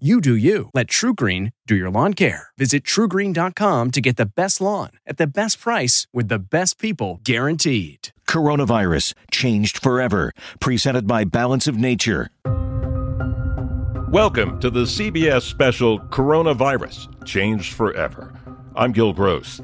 You do you. Let TruGreen do your lawn care. Visit trugreen.com to get the best lawn at the best price with the best people guaranteed. Coronavirus changed forever. Presented by Balance of Nature. Welcome to the CBS special Coronavirus Changed Forever. I'm Gil Gross.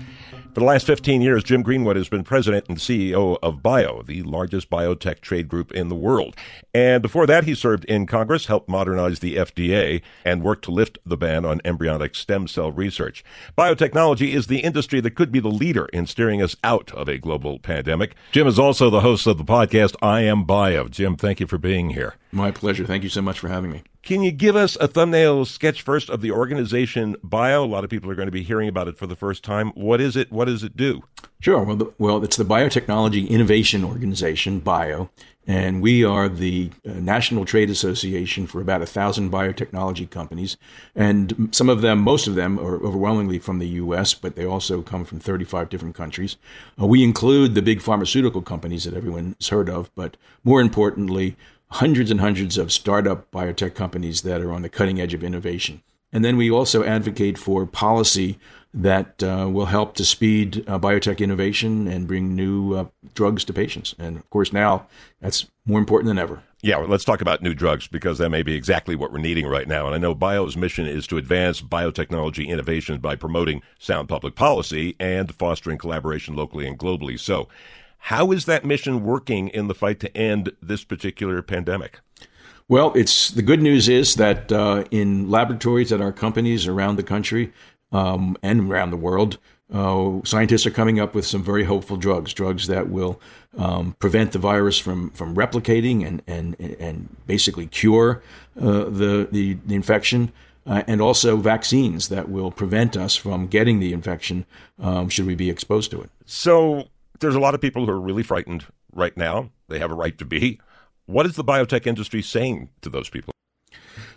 For the last 15 years, Jim Greenwood has been president and CEO of BIO, the largest biotech trade group in the world. And before that, he served in Congress, helped modernize the FDA, and worked to lift the ban on embryonic stem cell research. Biotechnology is the industry that could be the leader in steering us out of a global pandemic. Jim is also the host of the podcast I Am Bio. Jim, thank you for being here. My pleasure. Thank you so much for having me. Can you give us a thumbnail sketch first of the organization Bio? A lot of people are going to be hearing about it for the first time. What is it? What does it do? Sure. Well, the, well, it's the Biotechnology Innovation Organization, BIO, and we are the uh, national trade association for about a thousand biotechnology companies, and some of them, most of them, are overwhelmingly from the U.S., but they also come from 35 different countries. Uh, we include the big pharmaceutical companies that everyone's heard of, but more importantly, hundreds and hundreds of startup biotech companies that are on the cutting edge of innovation. And then we also advocate for policy that uh, will help to speed uh, biotech innovation and bring new uh, drugs to patients. And of course, now that's more important than ever. Yeah, well, let's talk about new drugs because that may be exactly what we're needing right now. And I know BIO's mission is to advance biotechnology innovation by promoting sound public policy and fostering collaboration locally and globally. So, how is that mission working in the fight to end this particular pandemic? Well, it's the good news is that uh, in laboratories at our companies around the country um, and around the world, uh, scientists are coming up with some very hopeful drugs, drugs that will um, prevent the virus from, from replicating and, and, and basically cure uh, the, the, the, infection, uh, and also vaccines that will prevent us from getting the infection um, should we be exposed to it. So, there's a lot of people who are really frightened right now. They have a right to be. What is the biotech industry saying to those people?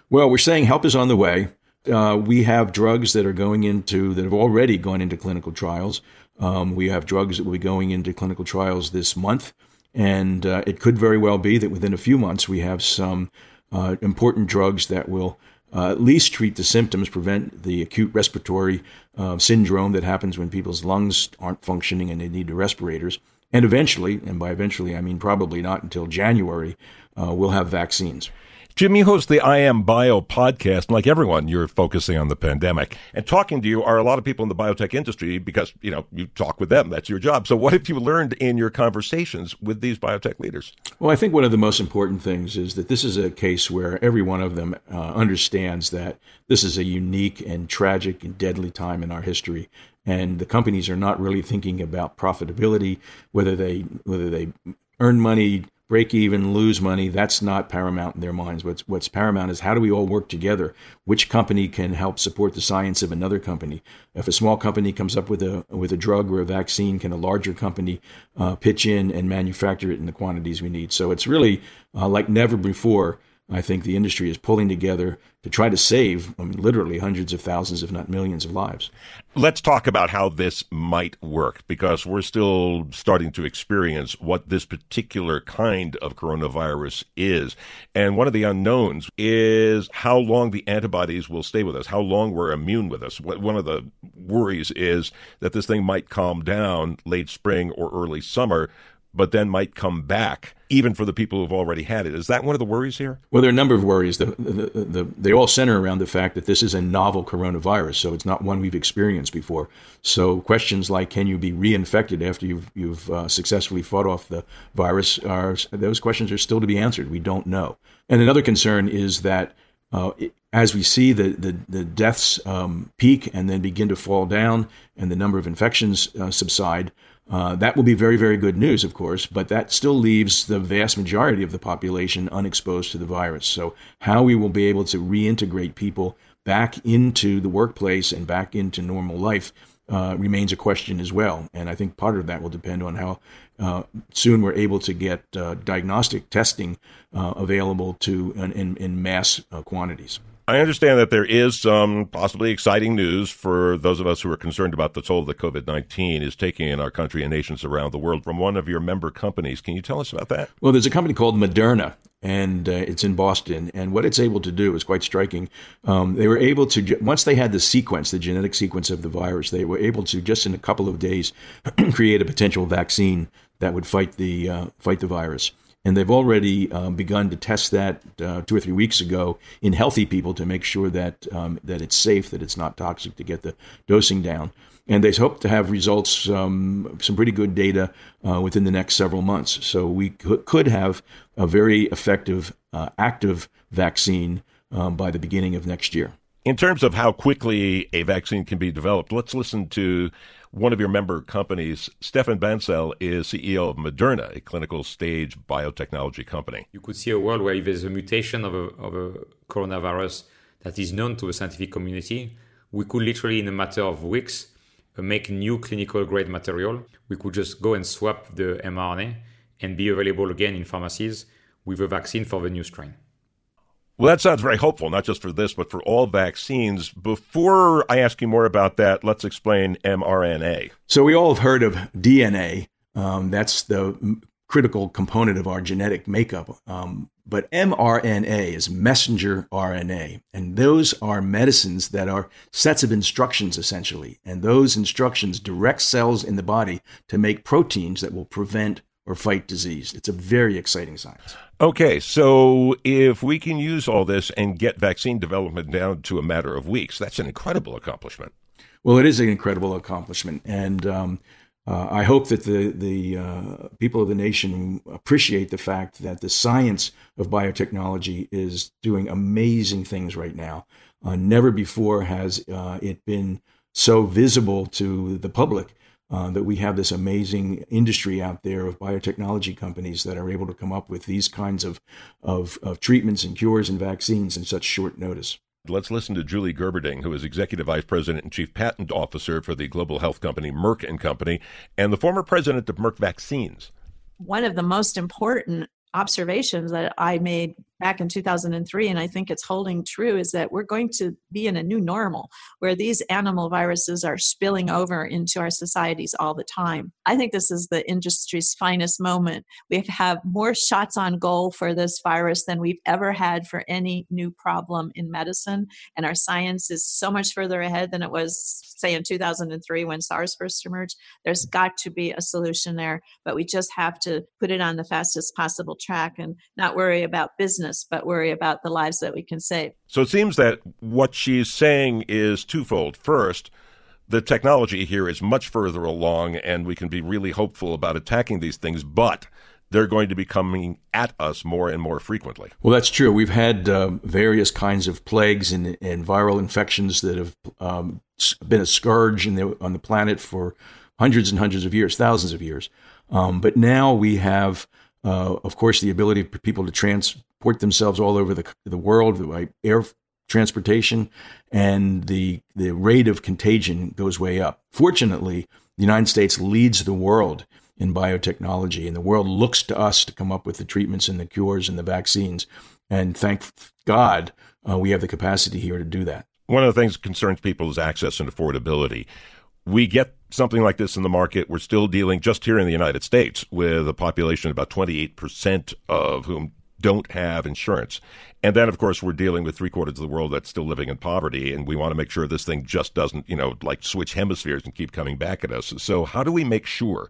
Well, we're saying help is on the way. Uh, we have drugs that are going into that have already gone into clinical trials. Um, we have drugs that will be going into clinical trials this month, and uh, it could very well be that within a few months we have some uh, important drugs that will uh, at least treat the symptoms, prevent the acute respiratory uh, syndrome that happens when people's lungs aren't functioning and they need the respirators. And eventually, and by eventually I mean probably not until January, uh, we'll have vaccines. Jim, you host the I Am Bio podcast. And like everyone, you're focusing on the pandemic. And talking to you are a lot of people in the biotech industry because, you know, you talk with them. That's your job. So what have you learned in your conversations with these biotech leaders? Well, I think one of the most important things is that this is a case where every one of them uh, understands that this is a unique and tragic and deadly time in our history and the companies are not really thinking about profitability, whether they whether they earn money break even, lose money, that's not paramount in their minds. What's, what's paramount is how do we all work together? Which company can help support the science of another company? If a small company comes up with a, with a drug or a vaccine, can a larger company uh, pitch in and manufacture it in the quantities we need? So it's really uh, like never before I think the industry is pulling together to try to save, I mean, literally hundreds of thousands, if not millions, of lives. Let's talk about how this might work because we're still starting to experience what this particular kind of coronavirus is. And one of the unknowns is how long the antibodies will stay with us, how long we're immune with us. One of the worries is that this thing might calm down late spring or early summer but then might come back, even for the people who've already had it. Is that one of the worries here? Well, there are a number of worries. The, the, the, they all center around the fact that this is a novel coronavirus, so it's not one we've experienced before. So questions like, can you be reinfected after you've, you've uh, successfully fought off the virus, are, those questions are still to be answered. We don't know. And another concern is that uh, as we see the, the, the deaths um, peak and then begin to fall down and the number of infections uh, subside, Uh, that will be very, very good news, of course, but that still leaves the vast majority of the population unexposed to the virus. So, how we will be able to reintegrate people back into the workplace and back into normal life uh, remains a question as well. And I think part of that will depend on how uh, soon we're able to get uh, diagnostic testing uh, available to in, in mass uh, quantities. I understand that there is some possibly exciting news for those of us who are concerned about the toll that COVID 19 is taking in our country and nations around the world from one of your member companies. Can you tell us about that? Well, there's a company called Moderna, and uh, it's in Boston. And what it's able to do is quite striking. Um, they were able to, once they had the sequence, the genetic sequence of the virus, they were able to, just in a couple of days, create a potential vaccine that would fight the, uh, fight the virus and they've already um, begun to test that uh, two or three weeks ago in healthy people to make sure that um, that it's safe, that it's not toxic to get the dosing down. And they hope to have results, um, some pretty good data uh, within the next several months. So we could have a very effective, uh, active vaccine um, by the beginning of next year. In terms of how quickly a vaccine can be developed, let's listen to one of your member companies, Stefan Bancel, is CEO of Moderna, a clinical stage biotechnology company. You could see a world where if there's a mutation of a, of a coronavirus that is known to the scientific community, we could literally, in a matter of weeks, uh, make new clinical grade material. We could just go and swap the mRNA and be available again in pharmacies with a vaccine for the new strain. Well, that sounds very hopeful, not just for this, but for all vaccines. Before I ask you more about that, let's explain mRNA. So, we all have heard of DNA. Um, that's the critical component of our genetic makeup. Um, but mRNA is messenger RNA. And those are medicines that are sets of instructions, essentially. And those instructions direct cells in the body to make proteins that will prevent or fight disease. It's a very exciting science. Okay, so if we can use all this and get vaccine development down to a matter of weeks, that's an incredible accomplishment. Well, it is an incredible accomplishment, and um, uh, I hope that the the uh, people of the nation appreciate the fact that the science of biotechnology is doing amazing things right now. Uh, never before has uh, it been so visible to the public uh, that we have this amazing industry out there of biotechnology companies that are able to come up with these kinds of, of, of treatments and cures and vaccines in such short notice. Let's listen to Julie Gerberding, who is Executive Vice President and Chief Patient Officer for the global health company Merck and Company, and the former president of Merck Vaccines. One of the most important observations that I made back in 2003, and I think it's holding true, is that we're going to be in a new normal where these animal viruses are spilling over into our societies all the time. I think this is the industry's finest moment. We have more shots on goal for this virus than we've ever had for any new problem in medicine, and our science is so much further ahead than it was, say, in 2003 when SARS first emerged. There's got to be a solution there, but we just have to put it on the fastest possible track and not worry about business but worry about the lives that we can save. So it seems that what she's saying is twofold. First, the technology here is much further along, and we can be really hopeful about attacking these things, but they're going to be coming at us more and more frequently. Well, that's true. We've had uh, various kinds of plagues and, and viral infections that have um, been a scourge the, on the planet for hundreds and hundreds of years, thousands of years. Um, but now we have, uh, of course, the ability for people to trans- transport themselves all over the, the world by air transportation, and the, the rate of contagion goes way up. Fortunately, the United States leads the world in biotechnology, and the world looks to us to come up with the treatments and the cures and the vaccines. And thank God uh, we have the capacity here to do that. One of the things that concerns people is access and affordability. We get something like this in the market. We're still dealing, just here in the United States, with a population about 28% of whom don't have insurance. And then, of course, we're dealing with three quarters of the world that's still living in poverty, and we want to make sure this thing just doesn't, you know, like switch hemispheres and keep coming back at us. So, how do we make sure,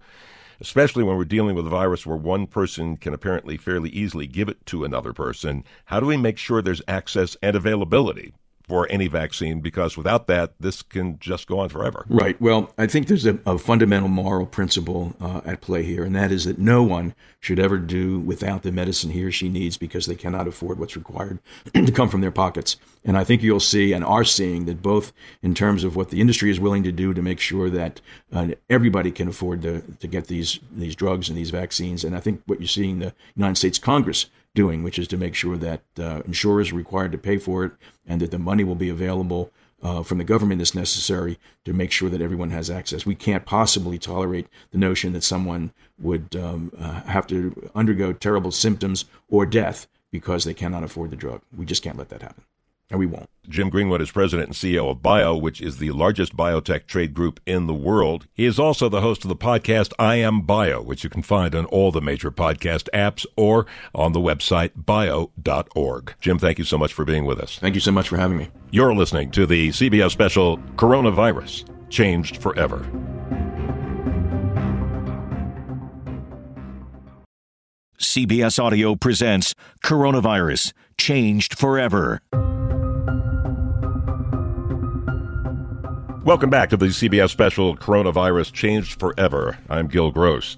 especially when we're dealing with a virus where one person can apparently fairly easily give it to another person, how do we make sure there's access and availability for any vaccine because without that, this can just go on forever. Right. Well, I think there's a, a fundamental moral principle uh, at play here, and that is that no one should ever do without the medicine he or she needs because they cannot afford what's required to come from their pockets. And I think you'll see and are seeing that both in terms of what the industry is willing to do to make sure that uh, everybody can afford to, to get these these drugs and these vaccines, and I think what you're seeing the United States Congress doing, which is to make sure that uh, insurers are required to pay for it and that the money will be available uh, from the government as necessary to make sure that everyone has access. We can't possibly tolerate the notion that someone would um, uh, have to undergo terrible symptoms or death because they cannot afford the drug. We just can't let that happen and we won't. Jim Greenwood is president and CEO of BIO, which is the largest biotech trade group in the world. He is also the host of the podcast I Am Bio, which you can find on all the major podcast apps or on the website bio.org. Jim, thank you so much for being with us. Thank you so much for having me. You're listening to the CBS special Coronavirus Changed Forever. CBS Audio presents Coronavirus Changed Forever. Welcome back to the CBS special Coronavirus Changed Forever. I'm Gil Gross.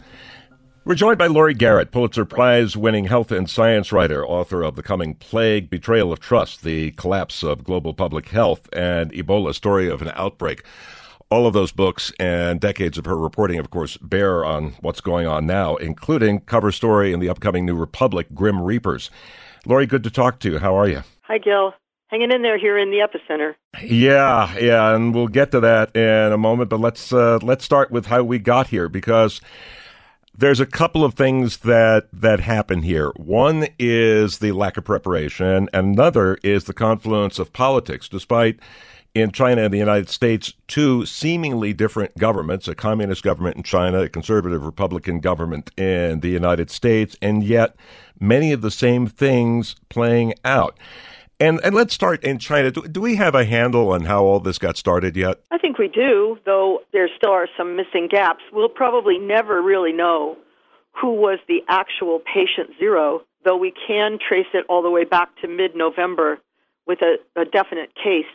We're joined by Laurie Garrett, Pulitzer Prize winning health and science writer, author of The Coming Plague, Betrayal of Trust, The Collapse of Global Public Health, and Ebola, Story of an Outbreak. All of those books and decades of her reporting, of course, bear on what's going on now, including cover story in the upcoming New Republic, Grim Reapers. Laurie, good to talk to you. How are you? Hi, Gil hanging in there here in the epicenter. Yeah, yeah, and we'll get to that in a moment. But let's uh, let's start with how we got here because there's a couple of things that that happen here. One is the lack of preparation, another is the confluence of politics. Despite in China and the United States, two seemingly different governments, a communist government in China, a conservative Republican government in the United States, and yet many of the same things playing out. And and let's start in China. Do, do, we have a handle on how all this got started yet? I think we do, though there still are some missing gaps. We'll probably never really know who was the actual patient zero, though we can trace it all the way back to mid-November with a, a definite case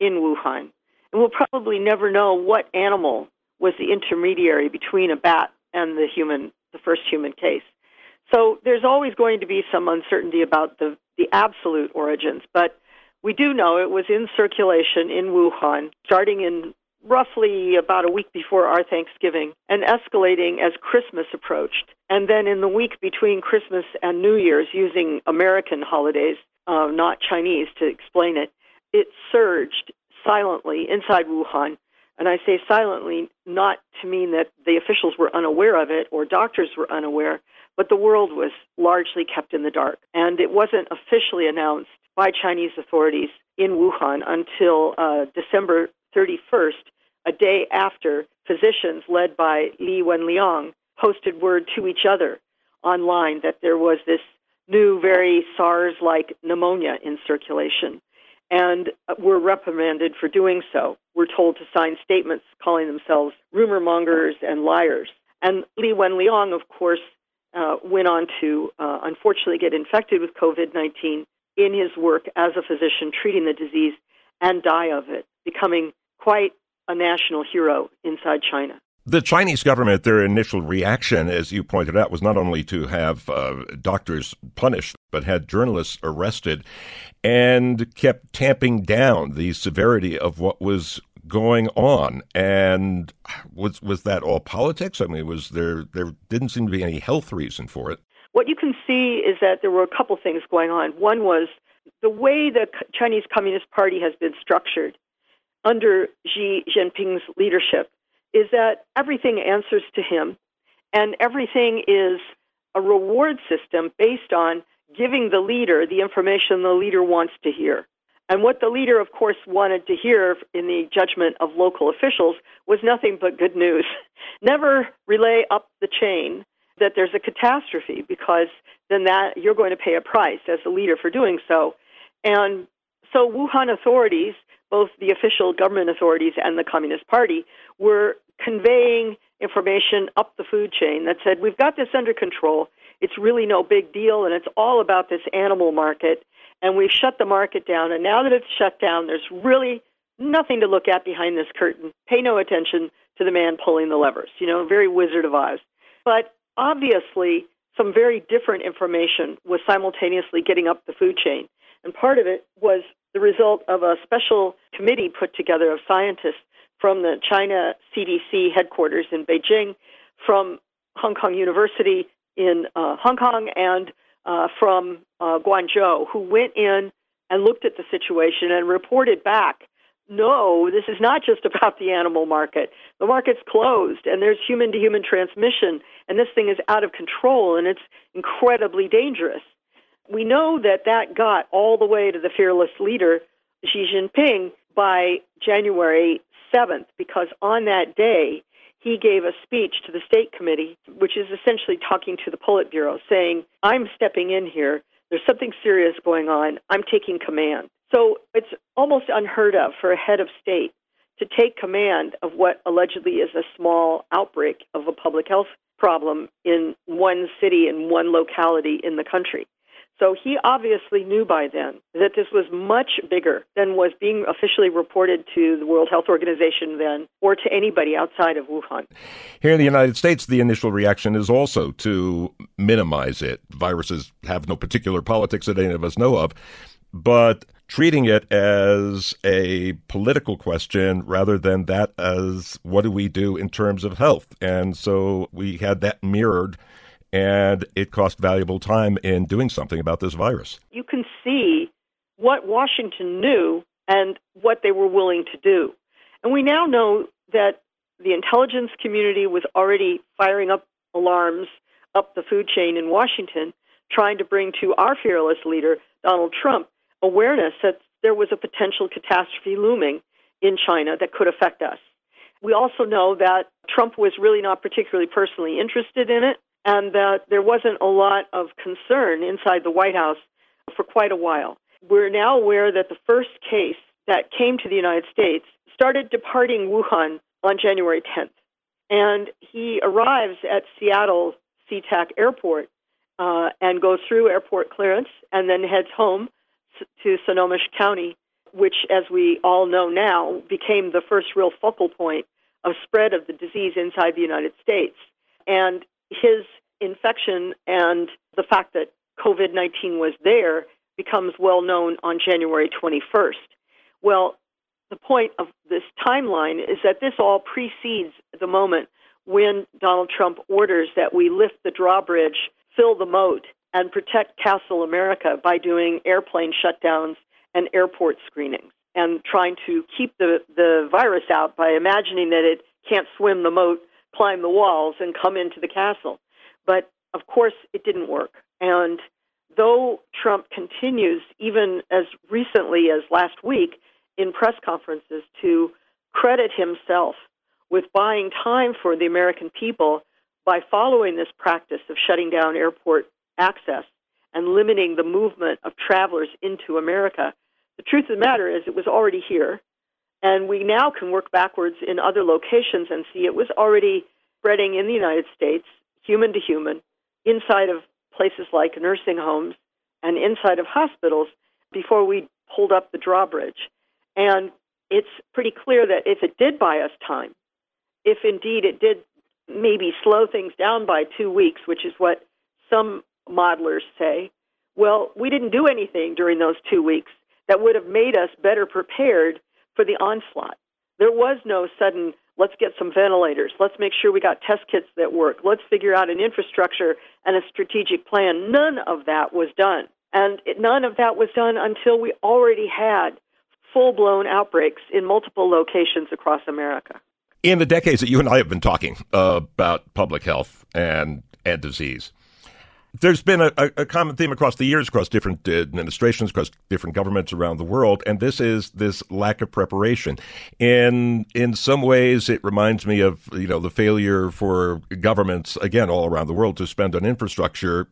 in Wuhan. And we'll probably never know what animal was the intermediary between a bat and the human, the first human case. So there's always going to be some uncertainty about the, the absolute origins, but we do know it was in circulation in Wuhan starting in roughly about a week before our Thanksgiving and escalating as Christmas approached. And then in the week between Christmas and New Year's, using American holidays, uh, not Chinese, to explain it, it surged silently inside Wuhan. And I say silently not to mean that the officials were unaware of it or doctors were unaware, but the world was largely kept in the dark. And it wasn't officially announced by Chinese authorities in Wuhan until uh, December 31st, a day after physicians led by Li Wenliang posted word to each other online that there was this new, very SARS like pneumonia in circulation. And uh, were reprimanded for doing so. We're told to sign statements calling themselves rumor mongers and liars. And Li Wenliang, of course, uh, went on to uh, unfortunately get infected with COVID 19 in his work as a physician treating the disease and die of it, becoming quite a national hero inside China. The Chinese government, their initial reaction, as you pointed out, was not only to have uh, doctors punished, but had journalists arrested and kept tamping down the severity of what was going on. And was was that all politics? I mean, was there there didn't seem to be any health reason for it. What you can see is that there were a couple things going on. One was the way the Chinese Communist Party has been structured under Xi Jinping's leadership is that everything answers to him and everything is a reward system based on giving the leader the information the leader wants to hear. And what the leader, of course, wanted to hear in the judgment of local officials was nothing but good news. Never relay up the chain that there's a catastrophe because then that you're going to pay a price as a leader for doing so. And so Wuhan authorities, both the official government authorities and the Communist Party, were conveying information up the food chain that said, We've got this under control. It's really no big deal, and it's all about this animal market and we've shut the market down. And now that it's shut down, there's really nothing to look at behind this curtain. Pay no attention to the man pulling the levers. You know, very Wizard of Oz. But obviously, some very different information was simultaneously getting up the food chain. And part of it was the result of a special committee put together of scientists from the China CDC headquarters in Beijing, from Hong Kong University in uh, Hong Kong, and uh, from uh, Guangzhou, who went in and looked at the situation and reported back no, this is not just about the animal market. The market's closed and there's human to human transmission, and this thing is out of control and it's incredibly dangerous. We know that that got all the way to the fearless leader, Xi Jinping, by January 7th, because on that day, he gave a speech to the State Committee, which is essentially talking to the Politburo, saying, I'm stepping in here. There's something serious going on. I'm taking command. So it's almost unheard of for a head of state to take command of what allegedly is a small outbreak of a public health problem in one city in one locality in the country. So he obviously knew by then that this was much bigger than was being officially reported to the World Health Organization then or to anybody outside of Wuhan. Here in the United States, the initial reaction is also to minimize it. Viruses have no particular politics that any of us know of. But treating it as a political question rather than that as what do we do in terms of health. And so we had that mirrored, and it cost valuable time in doing something about this virus. You can see what Washington knew and what they were willing to do. And we now know that the intelligence community was already firing up alarms up the food chain in Washington, trying to bring to our fearless leader, Donald Trump, awareness that there was a potential catastrophe looming in China that could affect us. We also know that Trump was really not particularly personally interested in it, and that there wasn't a lot of concern inside the White House for quite a while. We're now aware that the first case that came to the United States started departing Wuhan on January 10th. And he arrives at Seattle SeaTac Airport uh, and goes through airport clearance and then heads home to Snohomish County, which, as we all know now, became the first real focal point of spread of the disease inside the United States. And his infection and the fact that COVID 19 was there becomes well known on January 21st. Well, the point of this timeline is that this all precedes the moment when Donald Trump orders that we lift the drawbridge, fill the moat, and protect Castle America by doing airplane shutdowns and airport screenings and trying to keep the, the virus out by imagining that it can't swim the moat, climb the walls, and come into the castle. But of course, it didn't work. And though Trump continues, even as recently as last week, in press conferences to credit himself with buying time for the American people by following this practice of shutting down airport access and limiting the movement of travelers into America. The truth of the matter is, it was already here, and we now can work backwards in other locations and see it was already spreading in the United States, human to human, inside of places like nursing homes and inside of hospitals before we pulled up the drawbridge. And it's pretty clear that if it did buy us time, if indeed it did maybe slow things down by two weeks, which is what some modelers say, well, we didn't do anything during those two weeks that would have made us better prepared for the onslaught. There was no sudden, let's get some ventilators, let's make sure we got test kits that work, let's figure out an infrastructure and a strategic plan. None of that was done. And it, none of that was done until we already had full blown outbreaks in multiple locations across America. In the decades that you and I have been talking uh, about public health and, and disease, there's been a, a, common theme across the years, across different uh, administrations, across different governments around the world, and this is this lack of preparation. In in some ways, it reminds me of you know the failure for governments again all around the world to spend on infrastructure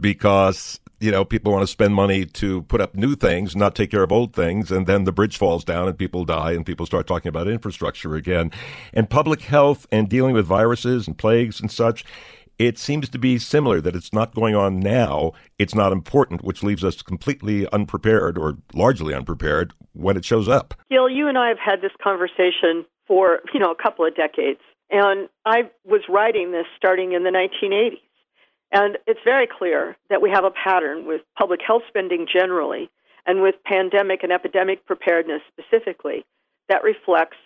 because you know people want to spend money to put up new things, not take care of old things, and then the bridge falls down and people die, and people start talking about infrastructure again. And public health and dealing with viruses and plagues and such it seems to be similar that it's not going on now, it's not important, which leaves us completely unprepared or largely unprepared when it shows up. Gil, you and I have had this conversation for, you know, a couple of decades. And I was writing this starting in the 1980s. And it's very clear that we have a pattern with public health spending generally and with pandemic and epidemic preparedness specifically that reflects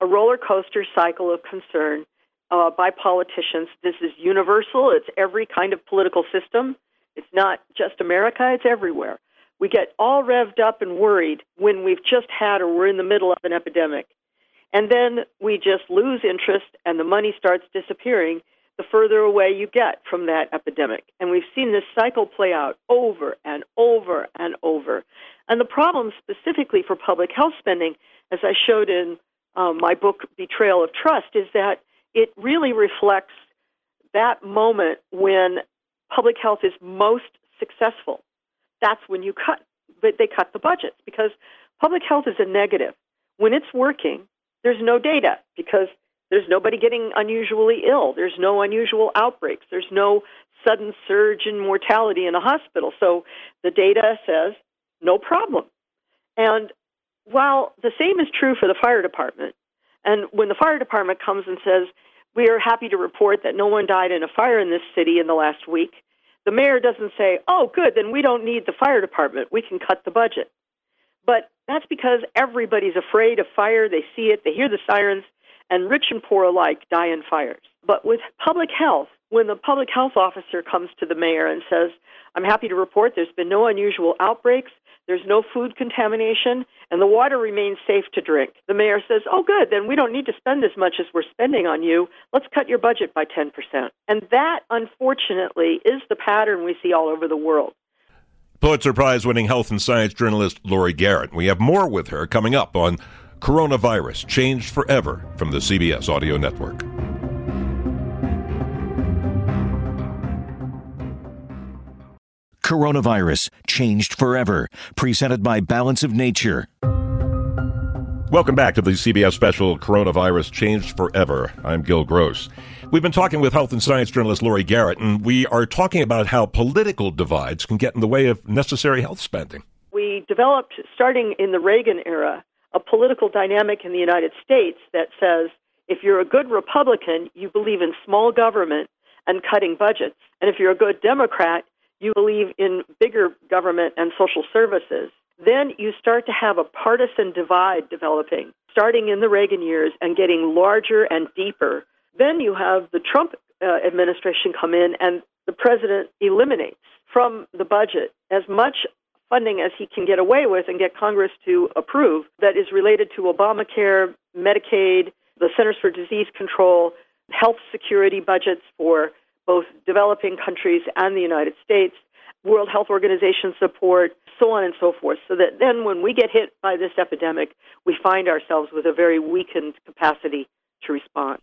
a roller coaster cycle of concern uh, by politicians. This is universal, it's every kind of political system. It's not just America, it's everywhere. We get all revved up and worried when we've just had or we're in the middle of an epidemic. And then we just lose interest and the money starts disappearing the further away you get from that epidemic. And we've seen this cycle play out over and over and over. And the problem specifically for public health spending, as I showed in um, my book, Betrayal of Trust, is that it really reflects that moment when public health is most successful. That's when you cut, but they cut the budgets because public health is a negative. When it's working, there's no data because there's nobody getting unusually ill. There's no unusual outbreaks. There's no sudden surge in mortality in a hospital. So the data says no problem. And while the same is true for the fire department, and when the fire department comes and says, we are happy to report that no one died in a fire in this city in the last week, the mayor doesn't say, oh, good, then we don't need the fire department. We can cut the budget. But that's because everybody's afraid of fire. They see it, they hear the sirens, and rich and poor alike die in fires. But with public health, when the public health officer comes to the mayor and says, I'm happy to report there's been no unusual outbreaks, there's no food contamination, and the water remains safe to drink. The mayor says, Oh, good, then we don't need to spend as much as we're spending on you. Let's cut your budget by 10%. And that, unfortunately, is the pattern we see all over the world. Pulitzer Prize winning health and science journalist Laurie Garrett. We have more with her coming up on Coronavirus Changed Forever from the CBS Audio Network. Coronavirus Changed Forever, presented by Balance of Nature. Welcome back to the CBS special Coronavirus Changed Forever. I'm Gil Gross. We've been talking with health and science journalist Laurie Garrett, and we are talking about how political divides can get in the way of necessary health spending. We developed, starting in the Reagan era, a political dynamic in the United States that says if you're a good Republican, you believe in small government and cutting budgets. And if you're a good Democrat, you believe in bigger government and social services, then you start to have a partisan divide developing, starting in the Reagan years and getting larger and deeper. Then you have the Trump uh, administration come in, and the president eliminates from the budget as much funding as he can get away with and get Congress to approve that is related to Obamacare, Medicaid, the Centers for Disease Control, health security budgets for both developing countries and the United States, World Health Organization support, so on and so forth. So that then when we get hit by this epidemic, we find ourselves with a very weakened capacity to respond.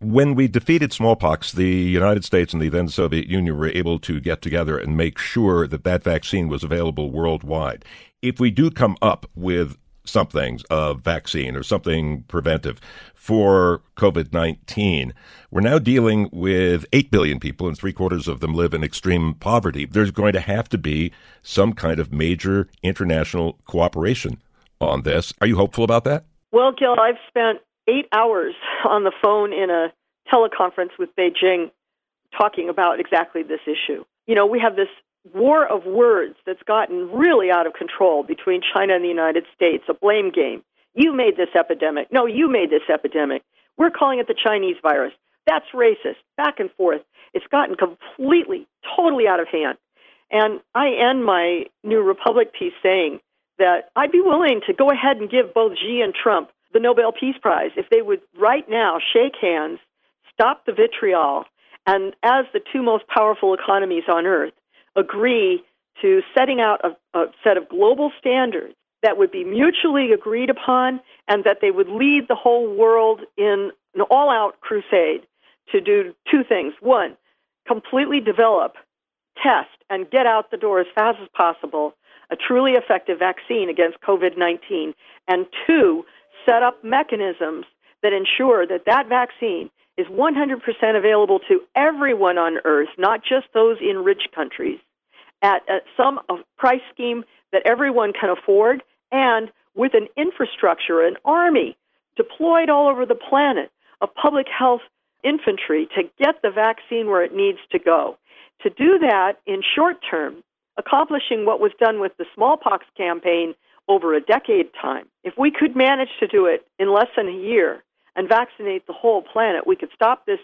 When we defeated smallpox, the United States and the then Soviet Union were able to get together and make sure that that vaccine was available worldwide. If we do come up with something, a vaccine or something preventive for COVID 19. We're now dealing with 8 billion people, and three quarters of them live in extreme poverty. There's going to have to be some kind of major international cooperation on this. Are you hopeful about that? Well, Gil, I've spent eight hours on the phone in a teleconference with Beijing talking about exactly this issue. You know, we have this war of words that's gotten really out of control between China and the United States, a blame game. You made this epidemic. No, you made this epidemic. We're calling it the Chinese virus. That's racist. Back and forth. It's gotten completely, totally out of hand. And I end my New Republic piece saying that I'd be willing to go ahead and give both Xi and Trump the Nobel Peace Prize if they would right now shake hands, stop the vitriol, and as the two most powerful economies on earth, agree to setting out a, a set of global standards that would be mutually agreed upon and that they would lead the whole world in an all out crusade to do two things. One, completely develop, test, and get out the door as fast as possible a truly effective vaccine against COVID 19. And two, set up mechanisms that ensure that that vaccine is 100% available to everyone on Earth, not just those in rich countries, at, at some price scheme that everyone can afford, and with an infrastructure, an army deployed all over the planet of public health infantry to get the vaccine where it needs to go. To do that in short term, accomplishing what was done with the smallpox campaign over a decade time, if we could manage to do it in less than a year and vaccinate the whole planet, we could stop this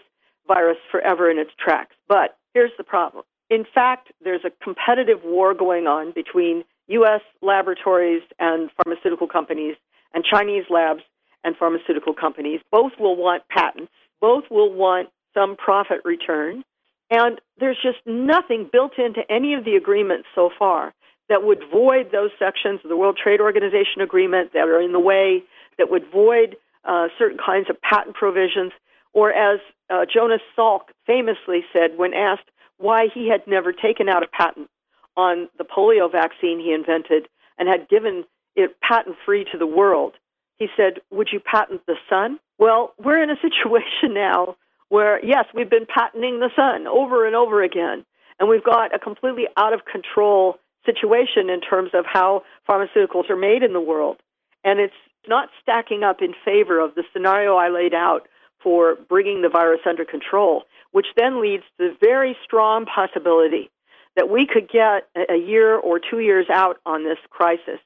virus forever in its tracks. But here's the problem. In fact, there's a competitive war going on between U.S. laboratories and pharmaceutical companies and Chinese labs and pharmaceutical companies. Both will want patents. Both will want some profit return. And there's just nothing built into any of the agreements so far that would void those sections of the World Trade Organization agreement that are in the way, that would void uh, certain kinds of patent provisions. Or as uh, Jonas Salk famously said when asked why he had never taken out a patent on the polio vaccine he invented and had given it patent free to the world, he said, Would you patent the sun? Well, we're in a situation now where, yes, we've been patenting the sun over and over again, and we've got a completely out of control situation in terms of how pharmaceuticals are made in the world. And it's not stacking up in favor of the scenario I laid out for bringing the virus under control, which then leads to the very strong possibility that we could get a year or two years out on this crisis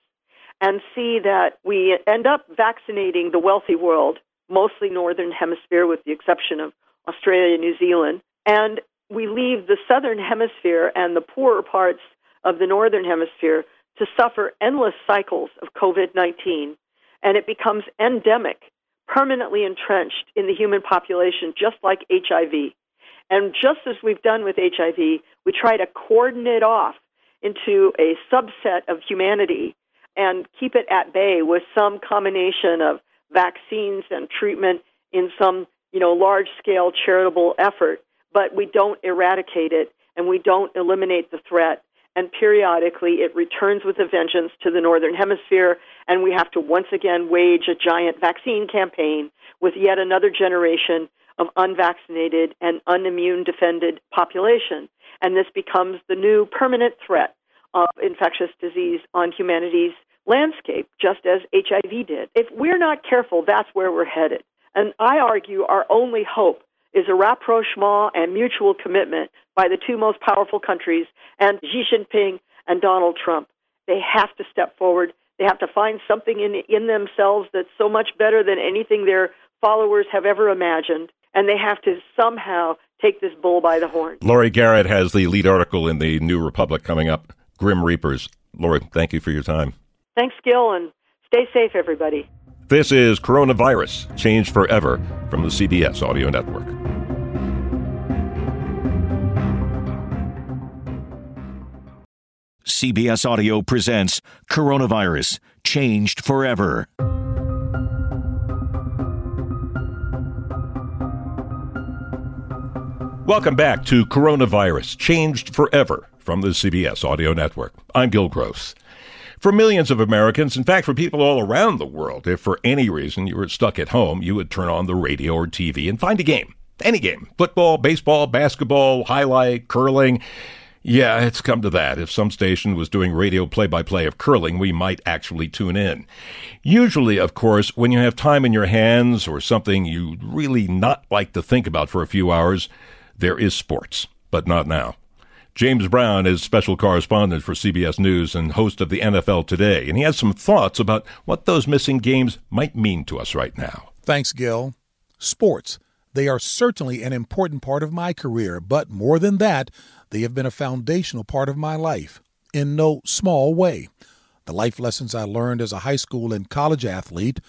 and see that we end up vaccinating the wealthy world, mostly northern hemisphere with the exception of Australia and New Zealand, and we leave the southern hemisphere and the poorer parts of the northern hemisphere to suffer endless cycles of COVID 19, and it becomes endemic, permanently entrenched in the human population, just like HIV. And just as we've done with HIV, we try to cordon it off into a subset of humanity and keep it at bay with some combination of vaccines and treatment in some you know large scale charitable effort but we don't eradicate it and we don't eliminate the threat and periodically it returns with a vengeance to the northern hemisphere and we have to once again wage a giant vaccine campaign with yet another generation of unvaccinated and unimmune defended population and this becomes the new permanent threat of infectious disease on humanity's landscape, just as HIV did. If we're not careful, that's where we're headed. And I argue our only hope is a rapprochement and mutual commitment by the two most powerful countries and Xi Jinping and Donald Trump. They have to step forward. They have to find something in, in themselves that's so much better than anything their followers have ever imagined. And they have to somehow take this bull by the horn. Laurie Garrett has the lead article in the New Republic coming up Grim Reapers. Laurie, thank you for your time. Thanks, Gil, and stay safe, everybody. This is Coronavirus Changed Forever from the CBS Audio Network. CBS Audio presents Coronavirus Changed Forever. Welcome back to Coronavirus Changed Forever from the CBS Audio Network. I'm Gil Gross. For millions of Americans, in fact, for people all around the world, if for any reason you were stuck at home, you would turn on the radio or TV and find a game. Any game. Football, baseball, basketball, highlight, curling. Yeah, it's come to that. If some station was doing radio play by play of curling, we might actually tune in. Usually, of course, when you have time in your hands or something you really not like to think about for a few hours, there is sports, but not now. James Brown is special correspondent for CBS News and host of the NFL Today, and he has some thoughts about what those missing games might mean to us right now. Thanks, Gil. Sports. They are certainly an important part of my career, but more than that, they have been a foundational part of my life in no small way. The life lessons I learned as a high school and college athlete,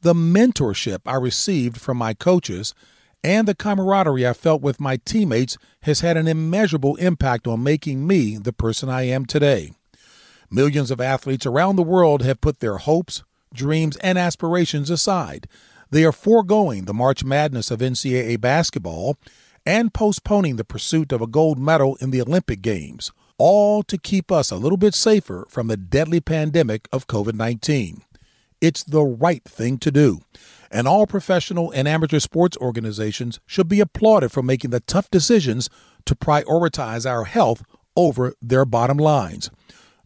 the mentorship I received from my coaches, and the camaraderie I felt with my teammates has had an immeasurable impact on making me the person I am today. Millions of athletes around the world have put their hopes, dreams, and aspirations aside. They are foregoing the March Madness of NCAA basketball and postponing the pursuit of a gold medal in the Olympic Games, all to keep us a little bit safer from the deadly pandemic of COVID 19. It's the right thing to do. And all professional and amateur sports organizations should be applauded for making the tough decisions to prioritize our health over their bottom lines.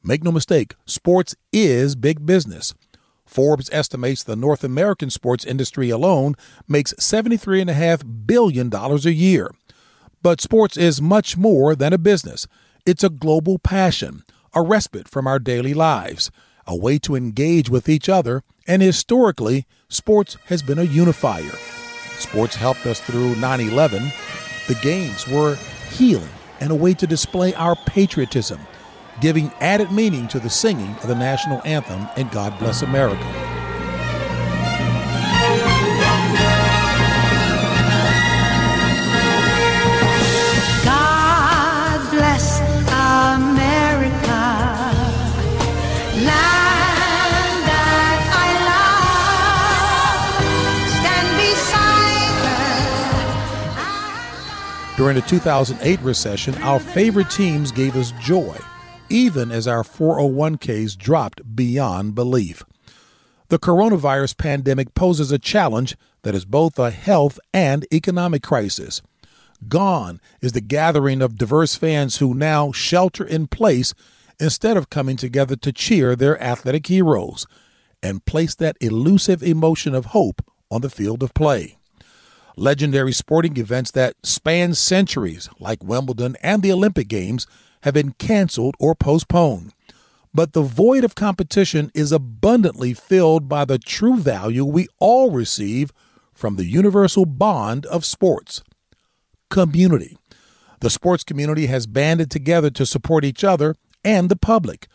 Make no mistake, sports is big business. Forbes estimates the North American sports industry alone makes $73.5 billion a year. But sports is much more than a business, it's a global passion, a respite from our daily lives, a way to engage with each other, and historically, sports has been a unifier. Sports helped us through 9 11. The games were healing and a way to display our patriotism giving added meaning to the singing of the national anthem and God Bless America. God bless America, land that I love. Stand beside her. During the 2008 recession, our favorite teams gave us joy even as our 401ks dropped beyond belief. The coronavirus pandemic poses a challenge that is both a health and economic crisis. Gone is the gathering of diverse fans who now shelter in place instead of coming together to cheer their athletic heroes and place that elusive emotion of hope on the field of play. Legendary sporting events that span centuries, like Wimbledon and the Olympic Games, have been canceled or postponed. But the void of competition is abundantly filled by the true value we all receive from the universal bond of sports community. The sports community has banded together to support each other and the public.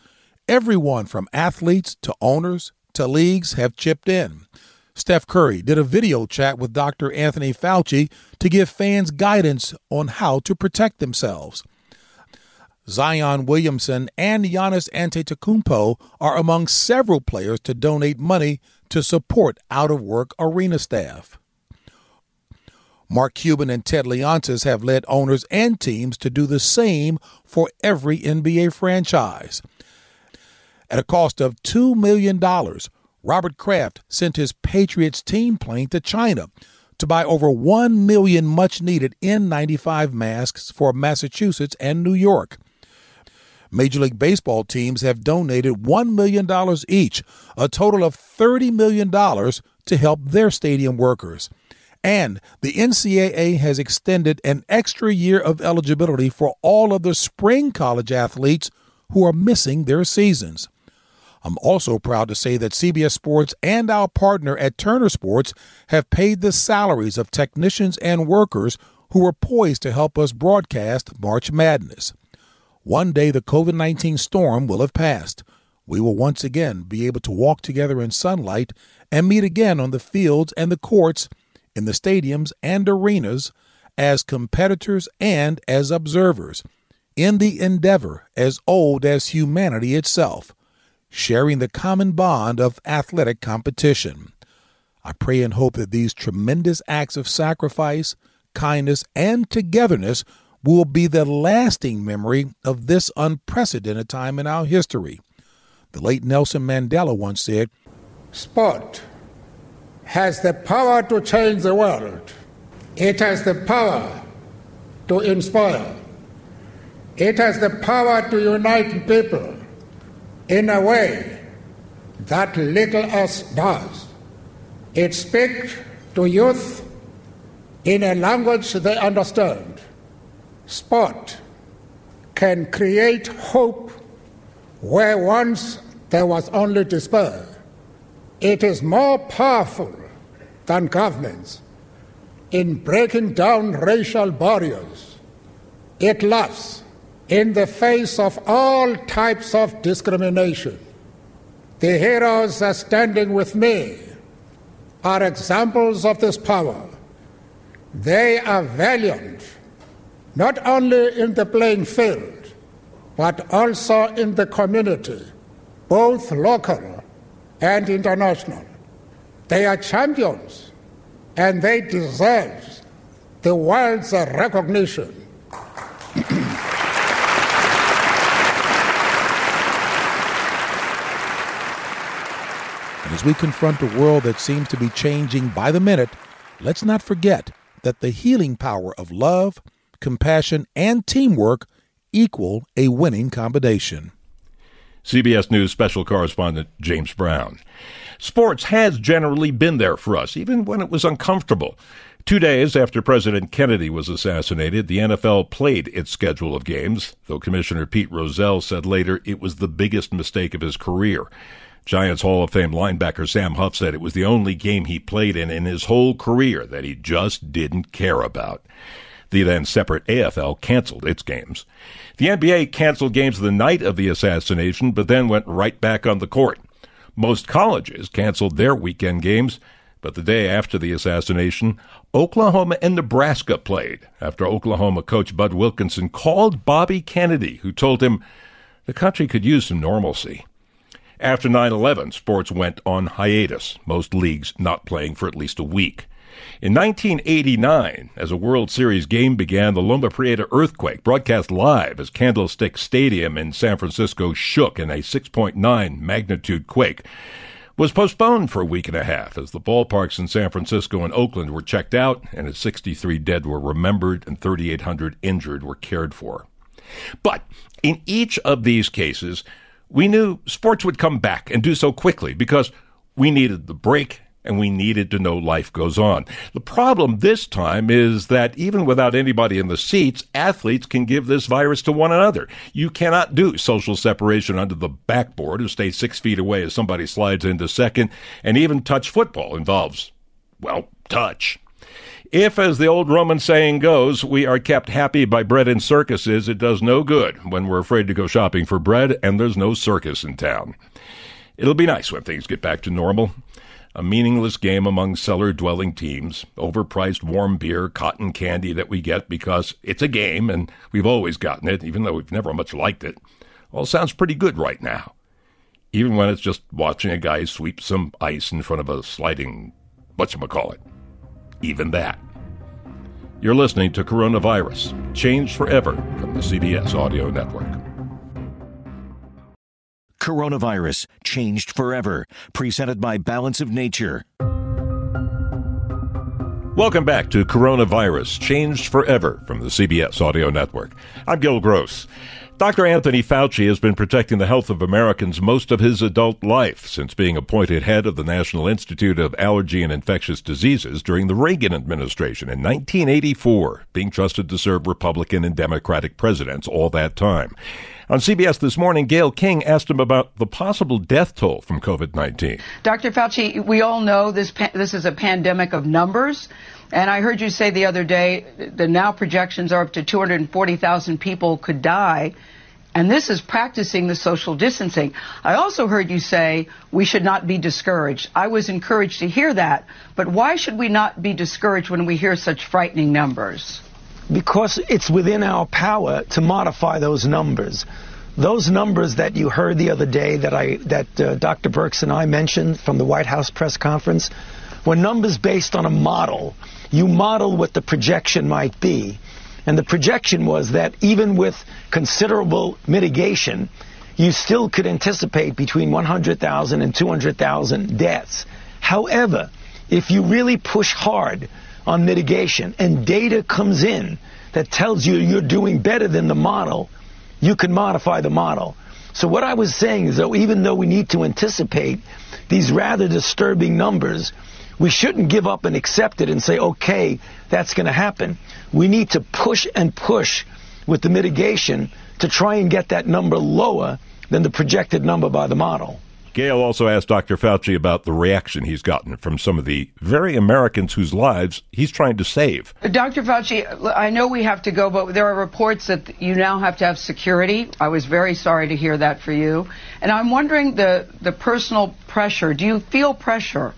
Everyone from athletes to owners to leagues have chipped in. Steph Curry did a video chat with Dr. Anthony Fauci to give fans guidance on how to protect themselves. Zion Williamson and Giannis Antetokounmpo are among several players to donate money to support out-of-work arena staff. Mark Cuban and Ted Leonsis have led owners and teams to do the same for every NBA franchise. At a cost of $2 million, Robert Kraft sent his Patriots team plane to China to buy over 1 million much needed N95 masks for Massachusetts and New York. Major League Baseball teams have donated $1 million each, a total of $30 million to help their stadium workers. And the NCAA has extended an extra year of eligibility for all of the spring college athletes who are missing their seasons. I'm also proud to say that CBS Sports and our partner at Turner Sports have paid the salaries of technicians and workers who were poised to help us broadcast March Madness. One day the COVID 19 storm will have passed. We will once again be able to walk together in sunlight and meet again on the fields and the courts, in the stadiums and arenas, as competitors and as observers, in the endeavor as old as humanity itself, sharing the common bond of athletic competition. I pray and hope that these tremendous acts of sacrifice, kindness, and togetherness will be the lasting memory of this unprecedented time in our history. The late Nelson Mandela once said Sport has the power to change the world, it has the power to inspire, it has the power to unite people in a way that little else does. It speaks to youth in a language they understand sport can create hope where once there was only despair. It is more powerful than governments in breaking down racial barriers. It laughs in the face of all types of discrimination. The heroes are standing with me are examples of this power. They are valiant not only in the playing field, but also in the community, both local and international. They are champions and they deserve the world's recognition. As we confront a world that seems to be changing by the minute, let's not forget that the healing power of love, compassion, and teamwork equal a winning combination. CBS News special correspondent James Brown. Sports has generally been there for us, even when it was uncomfortable. Two days after President Kennedy was assassinated, the NFL played its schedule of games, though Commissioner Pete Rozelle said later it was the biggest mistake of his career. Giants Hall of Fame linebacker Sam Huff said it was the only game he played in in his whole career that he just didn't care about. The then separate AFL canceled its games. The NBA canceled games the night of the assassination, but then went right back on the court. Most colleges canceled their weekend games, but the day after the assassination, Oklahoma and Nebraska played after Oklahoma coach Bud Wilkinson called Bobby Kennedy, who told him the country could use some normalcy. After 9 11, sports went on hiatus, most leagues not playing for at least a week. In 1989, as a World Series game began, the Loma Prieta earthquake, broadcast live as Candlestick Stadium in San Francisco shook in a 6.9 magnitude quake, was postponed for a week and a half as the ballparks in San Francisco and Oakland were checked out and as 63 dead were remembered and 3,800 injured were cared for. But in each of these cases, we knew sports would come back and do so quickly because we needed the break and we needed to know life goes on. The problem this time is that even without anybody in the seats, athletes can give this virus to one another. You cannot do social separation under the backboard or stay six feet away as somebody slides into second, and even touch football involves, well, touch. If, as the old Roman saying goes, we are kept happy by bread and circuses, it does no good when we're afraid to go shopping for bread and there's no circus in town. It'll be nice when things get back to normal. A meaningless game among cellar dwelling teams, overpriced warm beer, cotton candy that we get because it's a game and we've always gotten it, even though we've never much liked it. All sounds pretty good right now. Even when it's just watching a guy sweep some ice in front of a sliding whatchamacallit even that. You're listening to Coronavirus, Changed Forever from the CBS Audio Network. Coronavirus, Changed Forever, presented by Balance of Nature. Welcome back to Coronavirus, Changed Forever from the CBS Audio Network. I'm Gil Gross. Dr. Anthony Fauci has been protecting the health of Americans most of his adult life since being appointed head of the National Institute of Allergy and Infectious Diseases during the Reagan administration in 1984, being trusted to serve Republican and Democratic presidents all that time. On CBS this morning, Gayle King asked him about the possible death toll from COVID 19. Dr. Fauci, we all know this, this is a pandemic of numbers. And I heard you say the other day the now projections are up to 240,000 people could die. And this is practicing the social distancing. I also heard you say we should not be discouraged. I was encouraged to hear that. But why should we not be discouraged when we hear such frightening numbers? Because it's within our power to modify those numbers. Those numbers that you heard the other day that I that uh, Dr. Birx and I mentioned from the White House press conference were numbers based on a model you model what the projection might be. And the projection was that even with considerable mitigation, you still could anticipate between 100,000 and 200,000 deaths. However, if you really push hard on mitigation and data comes in that tells you you're doing better than the model, you can modify the model. So what I was saying is that even though we need to anticipate these rather disturbing numbers, we shouldn't give up and accept it and say, okay, that's going to happen. We need to push and push with the mitigation to try and get that number lower than the projected number by the model. Gayle also asked Dr. Fauci about the reaction he's gotten from some of the very Americans whose lives he's trying to save. Dr. Fauci, I know we have to go, but there are reports that you now have to have security. I was very sorry to hear that for you. And I'm wondering the, the personal pressure. Do you feel pressure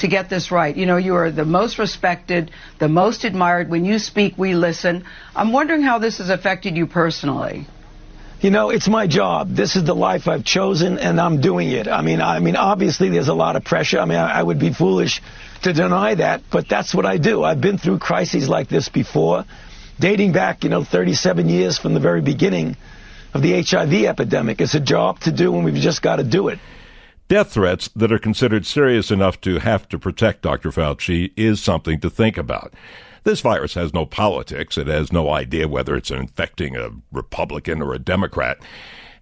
to get this right. You know, you are the most respected, the most admired. When you speak, we listen. I'm wondering how this has affected you personally. You know, it's my job. This is the life I've chosen, and I'm doing it. I mean, I mean, obviously, there's a lot of pressure. I mean, I, I would be foolish to deny that, but that's what I do. I've been through crises like this before, dating back, you know, 37 years from the very beginning of the HIV epidemic. It's a job to do, and we've just got to do it. Death threats that are considered serious enough to have to protect Dr. Fauci is something to think about. This virus has no politics. It has no idea whether it's infecting a Republican or a Democrat.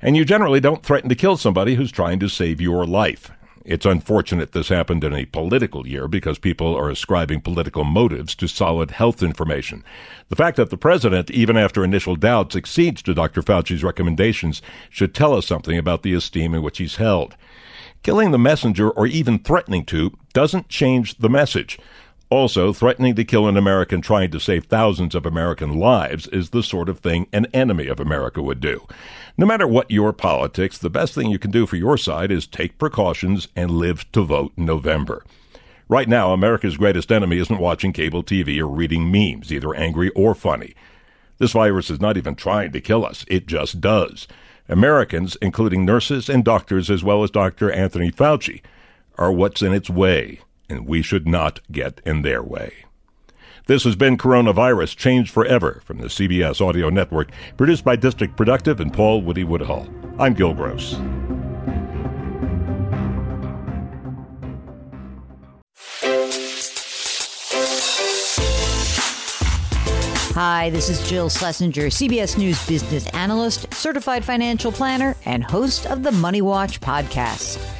And you generally don't threaten to kill somebody who's trying to save your life. It's unfortunate this happened in a political year because people are ascribing political motives to solid health information. The fact that the president, even after initial doubts, accedes to Dr. Fauci's recommendations should tell us something about the esteem in which he's held. Killing the messenger or even threatening to doesn't change the message. Also, threatening to kill an American trying to save thousands of American lives is the sort of thing an enemy of America would do. No matter what your politics, the best thing you can do for your side is take precautions and live to vote in November. Right now, America's greatest enemy isn't watching cable TV or reading memes, either angry or funny. This virus is not even trying to kill us, it just does. Americans, including nurses and doctors, as well as Dr. Anthony Fauci, are what's in its way and we should not get in their way. This has been Coronavirus Changed Forever from the CBS Audio Network, produced by District Productive and Paul Woody Woodhull. I'm Gil Gross. Hi, this is Jill Schlesinger, CBS News business analyst, certified financial planner, and host of the Money Watch podcast.